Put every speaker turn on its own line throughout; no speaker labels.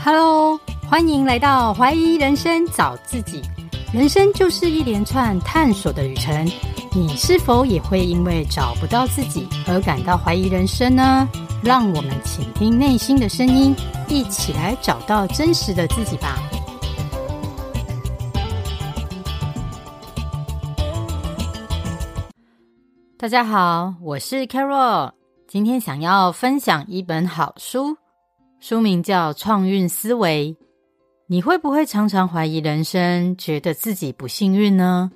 Hello，欢迎来到怀疑人生找自己。人生就是一连串探索的旅程，你是否也会因为找不到自己而感到怀疑人生呢？让我们倾听内心的声音，一起来找到真实的自己吧。大家好，我是 Carol，今天想要分享一本好书。书名叫《创运思维》，你会不会常常怀疑人生，觉得自己不幸运呢？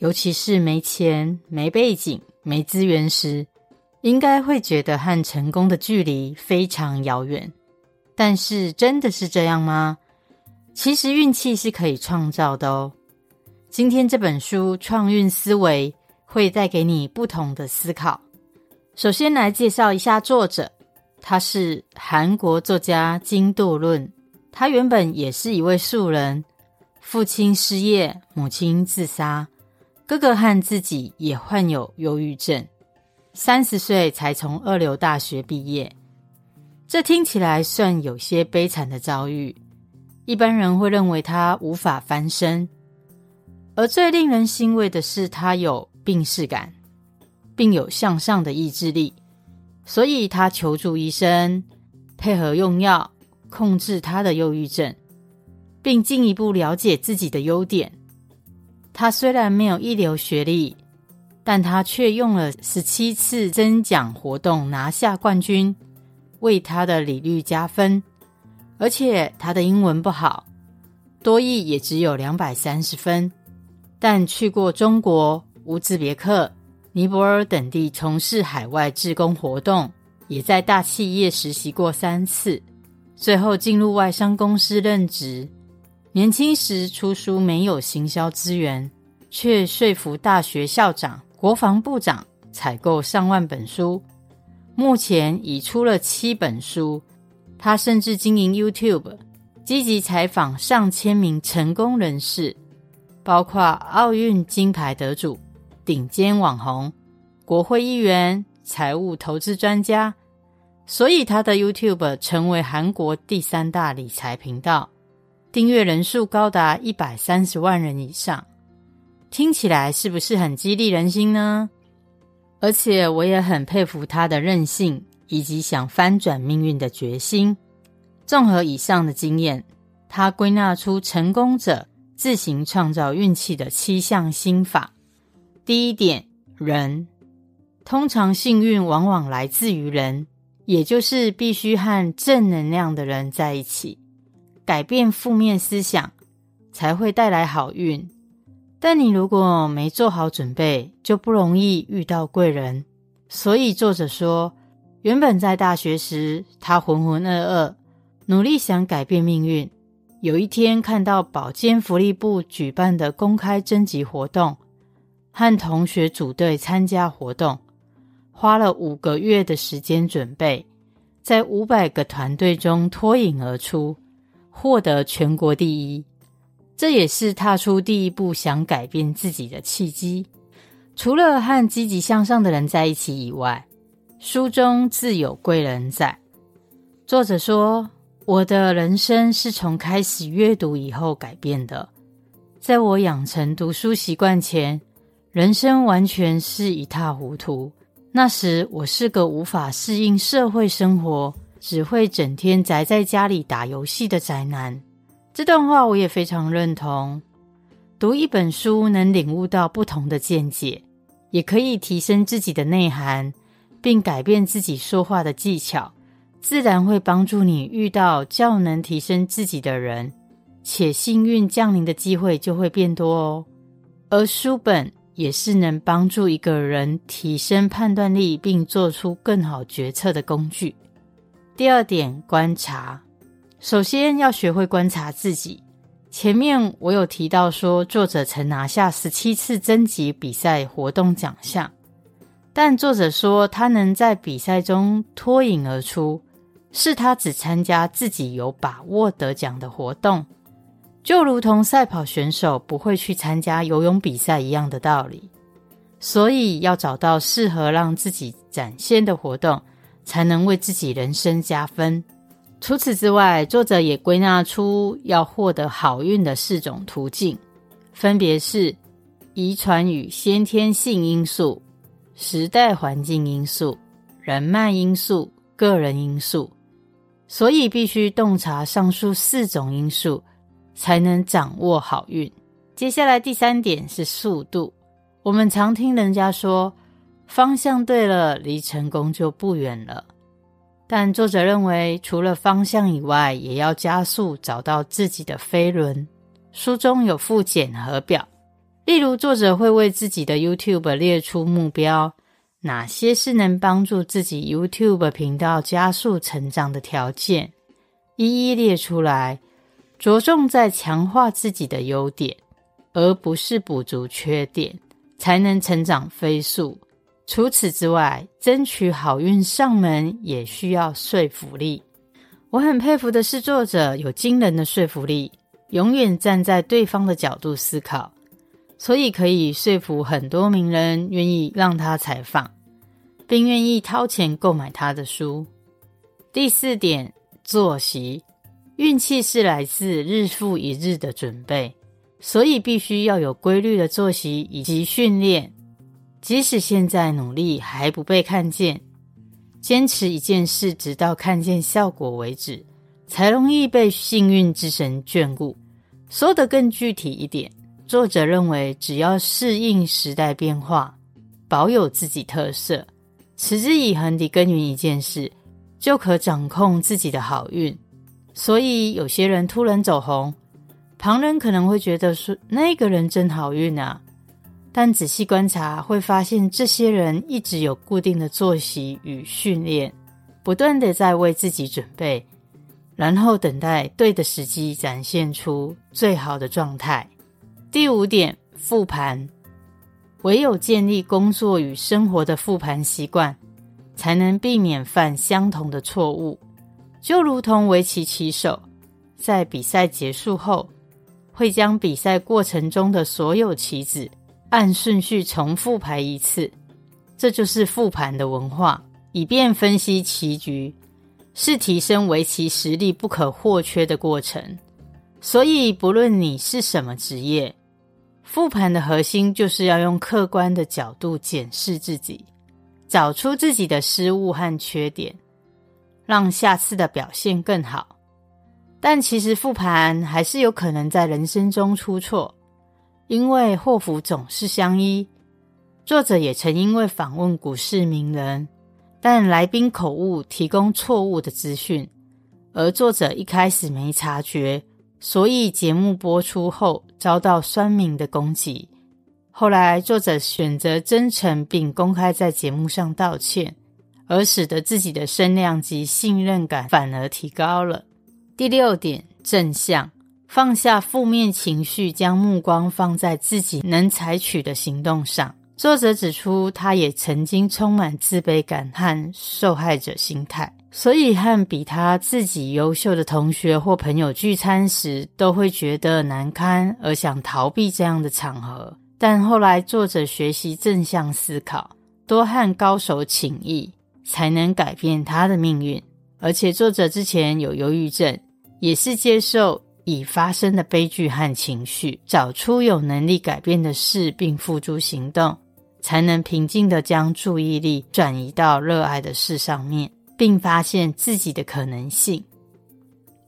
尤其是没钱、没背景、没资源时，应该会觉得和成功的距离非常遥远。但是，真的是这样吗？其实运气是可以创造的哦。今天这本书《创运思维》会带给你不同的思考。首先来介绍一下作者。他是韩国作家金度论，他原本也是一位素人，父亲失业，母亲自杀，哥哥和自己也患有忧郁症，三十岁才从二流大学毕业，这听起来算有些悲惨的遭遇，一般人会认为他无法翻身，而最令人欣慰的是，他有病识感，并有向上的意志力。所以他求助医生，配合用药控制他的忧郁症，并进一步了解自己的优点。他虽然没有一流学历，但他却用了十七次甄奖活动拿下冠军，为他的履历加分。而且他的英文不好，多益也只有两百三十分，但去过中国、乌兹别克。尼泊尔等地从事海外志工活动，也在大企业实习过三次，最后进入外商公司任职。年轻时出书没有行销资源，却说服大学校长、国防部长采购上万本书。目前已出了七本书。他甚至经营 YouTube，积极采访上千名成功人士，包括奥运金牌得主。顶尖网红、国会议员、财务投资专家，所以他的 YouTube 成为韩国第三大理财频道，订阅人数高达一百三十万人以上。听起来是不是很激励人心呢？而且我也很佩服他的韧性以及想翻转命运的决心。综合以上的经验，他归纳出成功者自行创造运气的七项心法。第一点，人通常幸运往往来自于人，也就是必须和正能量的人在一起，改变负面思想才会带来好运。但你如果没做好准备，就不容易遇到贵人。所以作者说，原本在大学时，他浑浑噩噩，努力想改变命运。有一天看到保健福利部举办的公开征集活动。和同学组队参加活动，花了五个月的时间准备，在五百个团队中脱颖而出，获得全国第一。这也是踏出第一步想改变自己的契机。除了和积极向上的人在一起以外，书中自有贵人在。作者说：“我的人生是从开始阅读以后改变的。在我养成读书习惯前。”人生完全是一塌糊涂。那时我是个无法适应社会生活，只会整天宅在家里打游戏的宅男。这段话我也非常认同。读一本书能领悟到不同的见解，也可以提升自己的内涵，并改变自己说话的技巧，自然会帮助你遇到较能提升自己的人，且幸运降临的机会就会变多哦。而书本。也是能帮助一个人提升判断力，并做出更好决策的工具。第二点，观察。首先要学会观察自己。前面我有提到说，作者曾拿下十七次征集比赛活动奖项，但作者说他能在比赛中脱颖而出，是他只参加自己有把握得奖的活动。就如同赛跑选手不会去参加游泳比赛一样的道理，所以要找到适合让自己展现的活动，才能为自己人生加分。除此之外，作者也归纳出要获得好运的四种途径，分别是遗传与先天性因素、时代环境因素、人脉因素、个人因素。所以必须洞察上述四种因素，才能掌握好运。接下来第三点是速度。我们常听人家说，方向对了，离成功就不远了。但作者认为，除了方向以外，也要加速找到自己的飞轮。书中有附检核表，例如作者会为自己的 YouTube 列出目标，哪些是能帮助自己 YouTube 频道加速成长的条件，一一列出来，着重在强化自己的优点，而不是补足缺点，才能成长飞速。除此之外，争取好运上门也需要说服力。我很佩服的是，作者有惊人的说服力，永远站在对方的角度思考，所以可以说服很多名人愿意让他采访，并愿意掏钱购买他的书。第四点，作息，运气是来自日复一日的准备，所以必须要有规律的作息以及训练。即使现在努力还不被看见，坚持一件事直到看见效果为止，才容易被幸运之神眷顾。说得更具体一点，作者认为，只要适应时代变化，保有自己特色，持之以恒地耕耘一件事，就可掌控自己的好运。所以，有些人突然走红，旁人可能会觉得说：“那个人真好运啊。”但仔细观察，会发现这些人一直有固定的作息与训练，不断的在为自己准备，然后等待对的时机展现出最好的状态。第五点，复盘，唯有建立工作与生活的复盘习惯，才能避免犯相同的错误。就如同围棋棋手，在比赛结束后，会将比赛过程中的所有棋子。按顺序重复排一次，这就是复盘的文化，以便分析棋局，是提升围棋实力不可或缺的过程。所以，不论你是什么职业，复盘的核心就是要用客观的角度检视自己，找出自己的失误和缺点，让下次的表现更好。但其实复盘还是有可能在人生中出错。因为祸福总是相依，作者也曾因为访问股市名人，但来宾口误提供错误的资讯，而作者一开始没察觉，所以节目播出后遭到酸民的攻击。后来作者选择真诚并公开在节目上道歉，而使得自己的声量及信任感反而提高了。第六点，正向。放下负面情绪，将目光放在自己能采取的行动上。作者指出，他也曾经充满自卑感和受害者心态，所以和比他自己优秀的同学或朋友聚餐时，都会觉得难堪而想逃避这样的场合。但后来，作者学习正向思考，多和高手请益，才能改变他的命运。而且，作者之前有忧郁症，也是接受。已发生的悲剧和情绪，找出有能力改变的事，并付诸行动，才能平静地将注意力转移到热爱的事上面，并发现自己的可能性。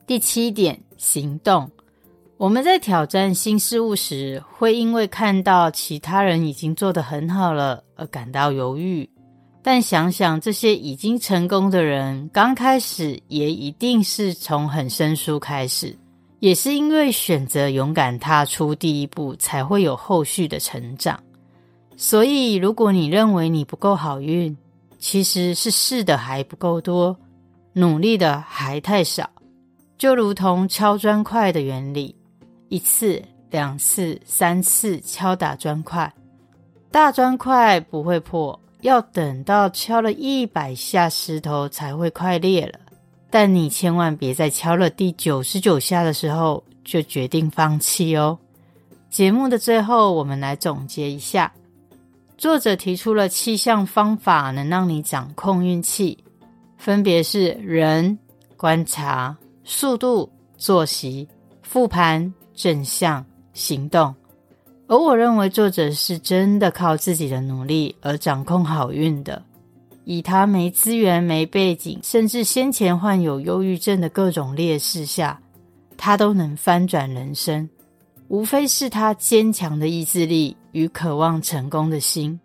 第七点，行动。我们在挑战新事物时，会因为看到其他人已经做得很好了而感到犹豫，但想想这些已经成功的人，刚开始也一定是从很生疏开始。也是因为选择勇敢踏出第一步，才会有后续的成长。所以，如果你认为你不够好运，其实是试的还不够多，努力的还太少。就如同敲砖块的原理，一次、两次、三次敲打砖块，大砖块不会破，要等到敲了一百下石头才会快裂了。但你千万别在敲了第九十九下的时候就决定放弃哦。节目的最后，我们来总结一下：作者提出了七项方法，能让你掌控运气，分别是人、观察、速度、作息、复盘、正向、行动。而我认为作者是真的靠自己的努力而掌控好运的。以他没资源、没背景，甚至先前患有忧郁症的各种劣势下，他都能翻转人生，无非是他坚强的意志力与渴望成功的心。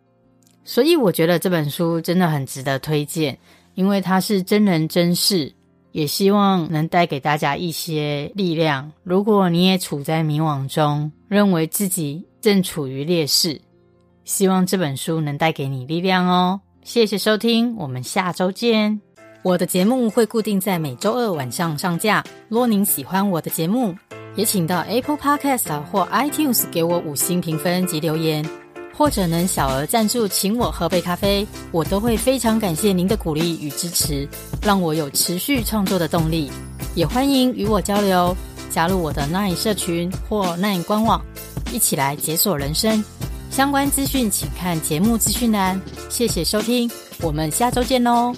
所以我觉得这本书真的很值得推荐，因为它是真人真事，也希望能带给大家一些力量。如果你也处在迷惘中，认为自己正处于劣势，希望这本书能带给你力量哦。谢谢收听，我们下周见。我的节目会固定在每周二晚上上架。若您喜欢我的节目，也请到 Apple Podcast 或 iTunes 给我五星评分及留言，或者能小额赞助，请我喝杯咖啡，我都会非常感谢您的鼓励与支持，让我有持续创作的动力。也欢迎与我交流，加入我的 Nine 社群或 Nine 官网。一起来解锁人生，相关资讯请看节目资讯栏。谢谢收听，我们下周见喽。